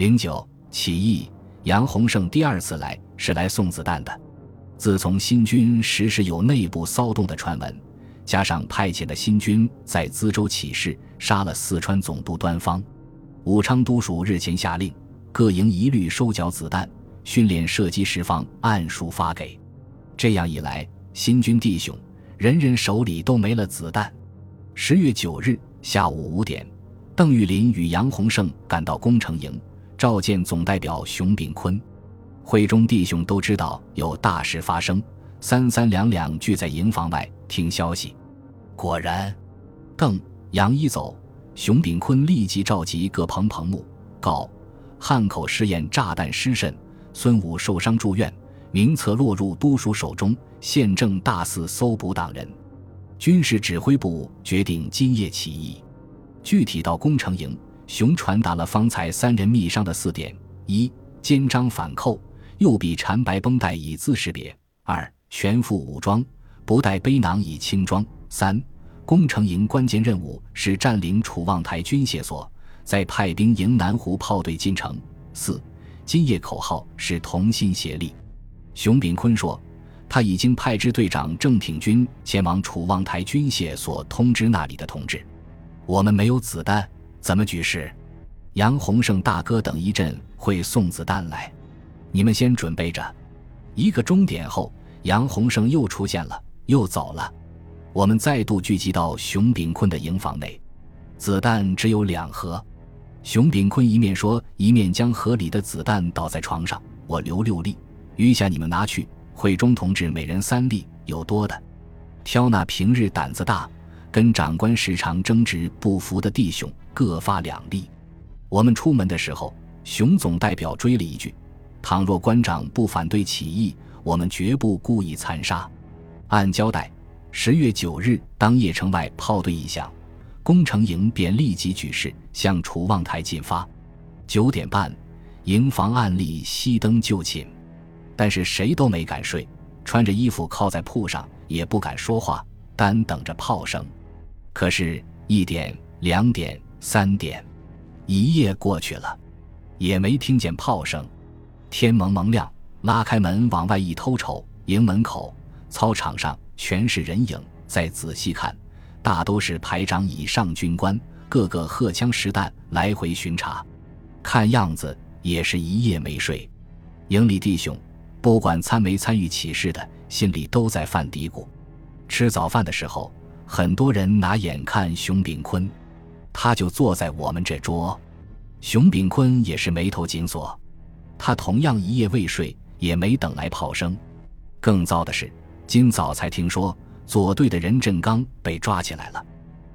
零九起义，杨洪胜第二次来是来送子弹的。自从新军时时有内部骚动的传闻，加上派遣的新军在资州起事，杀了四川总督端方，武昌都署日前下令，各营一律收缴子弹，训练射击时方按数发给。这样一来，新军弟兄人人手里都没了子弹。十月九日下午五点，邓玉林与杨洪胜赶到工程营。召见总代表熊秉坤，会中弟兄都知道有大事发生，三三两两聚在营房外听消息。果然，邓杨一走，熊秉坤立即召集各棚棚目，告汉口试验炸弹失慎，孙武受伤住院，名册落入都署手中，现正大肆搜捕党人。军事指挥部决定今夜起义，具体到工程营。熊传达了方才三人密商的四点：一、肩章反扣，右臂缠白绷带以资识别；二、全副武装，不带背囊以轻装；三、工程营关键任务是占领楚望台军械所，再派兵迎南湖炮队进城；四、今夜口号是同心协力。熊炳坤说，他已经派支队长郑挺军前往楚望台军械所通知那里的同志，我们没有子弹。怎么举事？杨洪胜大哥等一阵会送子弹来，你们先准备着。一个钟点后，杨洪胜又出现了，又走了。我们再度聚集到熊秉坤的营房内，子弹只有两盒。熊秉坤一面说，一面将盒里的子弹倒在床上。我留六粒，余下你们拿去。会中同志每人三粒，有多的，挑那平日胆子大。跟长官时常争执不服的弟兄各发两粒。我们出门的时候，熊总代表追了一句：“倘若官长不反对起义，我们绝不故意残杀。”按交代，十月九日当夜城外炮队一响，工程营便立即举事向楚望台进发。九点半，营房暗立熄灯就寝，但是谁都没敢睡，穿着衣服靠在铺上，也不敢说话，单等着炮声。可是，一点、两点、三点，一夜过去了，也没听见炮声。天蒙蒙亮，拉开门往外一偷瞅，营门口、操场上全是人影。再仔细看，大都是排长以上军官，个个荷枪实弹，来回巡查。看样子也是一夜没睡。营里弟兄，不管参没参与起事的，心里都在犯嘀咕。吃早饭的时候。很多人拿眼看熊炳坤，他就坐在我们这桌。熊炳坤也是眉头紧锁，他同样一夜未睡，也没等来炮声。更糟的是，今早才听说左队的任振刚被抓起来了。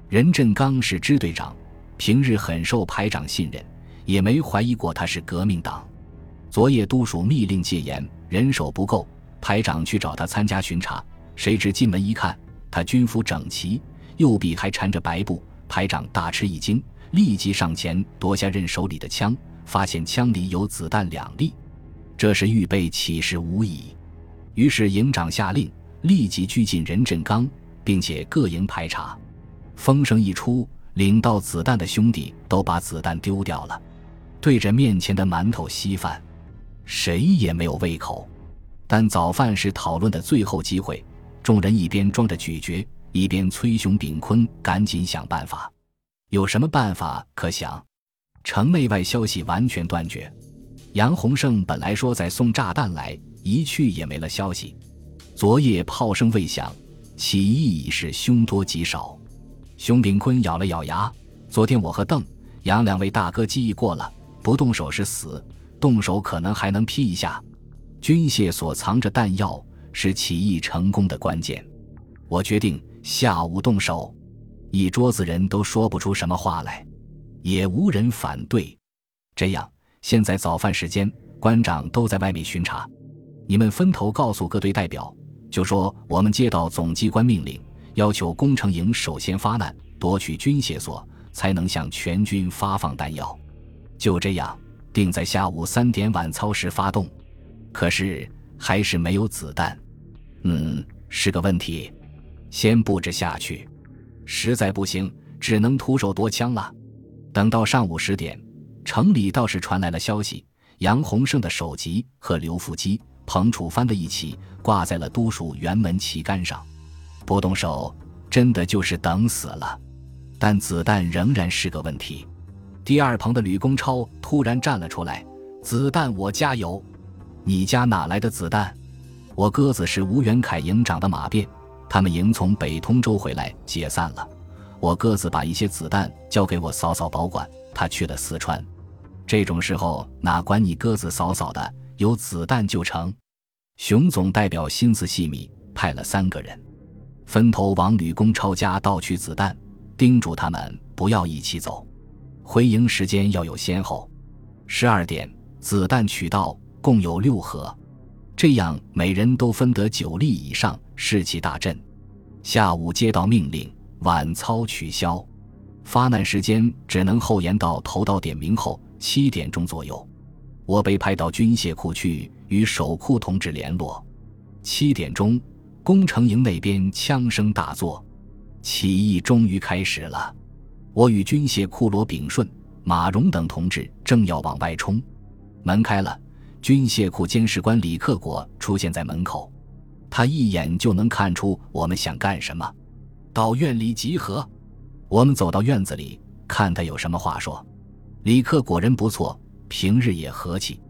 任振刚是支队长，平日很受排长信任，也没怀疑过他是革命党。昨夜督署密令戒严，人手不够，排长去找他参加巡查，谁知进门一看。他军服整齐，右臂还缠着白布。排长大吃一惊，立即上前夺下任手里的枪，发现枪里有子弹两粒，这是预备起事无疑。于是营长下令，立即拘禁任振刚，并且各营排查。风声一出，领到子弹的兄弟都把子弹丢掉了，对着面前的馒头稀饭，谁也没有胃口。但早饭是讨论的最后机会。众人一边装着咀嚼，一边催熊秉坤赶紧想办法。有什么办法可想？城内外消息完全断绝。杨洪胜本来说在送炸弹来，一去也没了消息。昨夜炮声未响，起义已是凶多吉少。熊秉坤咬了咬牙：“昨天我和邓杨两位大哥记忆过了，不动手是死，动手可能还能劈一下。军械所藏着弹药。”是起义成功的关键，我决定下午动手。一桌子人都说不出什么话来，也无人反对。这样，现在早饭时间，官长都在外面巡查，你们分头告诉各队代表，就说我们接到总机关命令，要求工程营首先发难，夺取军械所，才能向全军发放弹药。就这样，定在下午三点晚操时发动。可是还是没有子弹。嗯，是个问题，先布置下去，实在不行，只能徒手夺枪了。等到上午十点，城里倒是传来了消息，杨洪胜的首级和刘福基、彭楚藩的一起挂在了都署辕门旗杆上。不动手，真的就是等死了。但子弹仍然是个问题。第二棚的吕公超突然站了出来：“子弹，我加油！你家哪来的子弹？我鸽子是吴元凯营长的马便，他们营从北通州回来解散了。我鸽子把一些子弹交给我嫂嫂保管，他去了四川。这种时候哪管你鸽子嫂嫂的，有子弹就成。”熊总代表心思细密，派了三个人，分头往吕公超家盗取子弹，叮嘱他们不要一起走。回营时间要有先后，十二点子弹取到，共有六盒，这样每人都分得九粒以上，士气大振。下午接到命令，晚操取消，发难时间只能后延到头到点名后七点钟左右。我被派到军械库去与守库同志联络。七点钟，工程营那边枪声大作，起义终于开始了。我与军械库罗炳顺、马荣等同志正要往外冲，门开了，军械库监视官李克果出现在门口。他一眼就能看出我们想干什么，到院里集合。我们走到院子里，看他有什么话说。李克果人不错，平日也和气。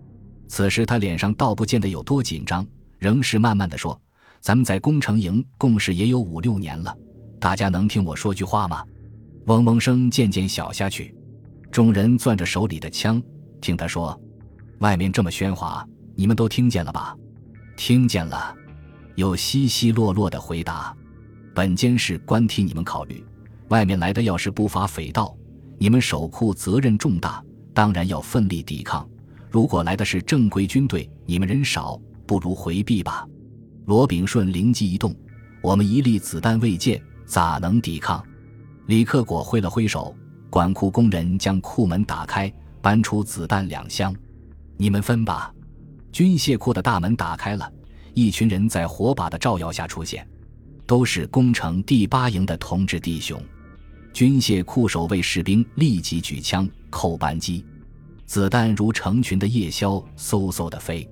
此时他脸上倒不见得有多紧张，仍是慢慢的说：“咱们在工程营共事也有五六年了，大家能听我说句话吗？”嗡嗡声渐渐小下去，众人攥着手里的枪，听他说：“外面这么喧哗，你们都听见了吧？”“听见了。”有稀稀落落的回答。“本监事官替你们考虑，外面来的要是不法匪盗，你们守库责任重大，当然要奋力抵抗。如果来的是正规军队，你们人少，不如回避吧。”罗炳顺灵机一动：“我们一粒子弹未见，咋能抵抗？”李克果挥了挥手，管库工人将库门打开，搬出子弹两箱，你们分吧。军械库的大门打开了，一群人在火把的照耀下出现，都是工程第八营的同志弟兄。军械库守卫士兵立即举枪扣扳机，子弹如成群的夜宵嗖嗖的飞，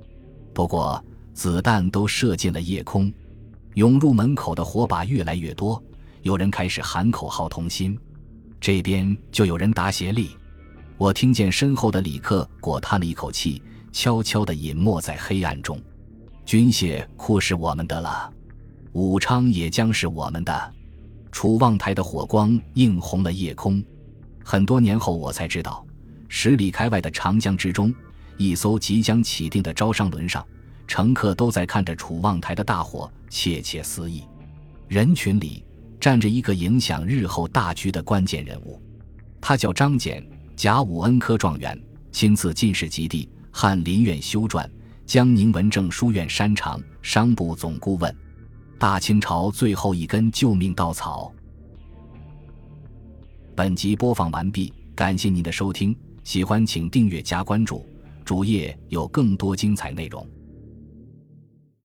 不过子弹都射进了夜空，涌入门口的火把越来越多。有人开始喊口号同心，这边就有人答协力。我听见身后的李克果叹了一口气，悄悄地隐没在黑暗中。军械库是我们的了，武昌也将是我们的。楚望台的火光映红了夜空。很多年后，我才知道，十里开外的长江之中，一艘即将起定的招商轮上，乘客都在看着楚望台的大火，窃窃私语。人群里。站着一个影响日后大局的关键人物，他叫张謇，甲午恩科状元，亲自进士及第，翰林院修撰，江宁文政书院山长，商部总顾问，大清朝最后一根救命稻草。本集播放完毕，感谢您的收听，喜欢请订阅加关注，主页有更多精彩内容。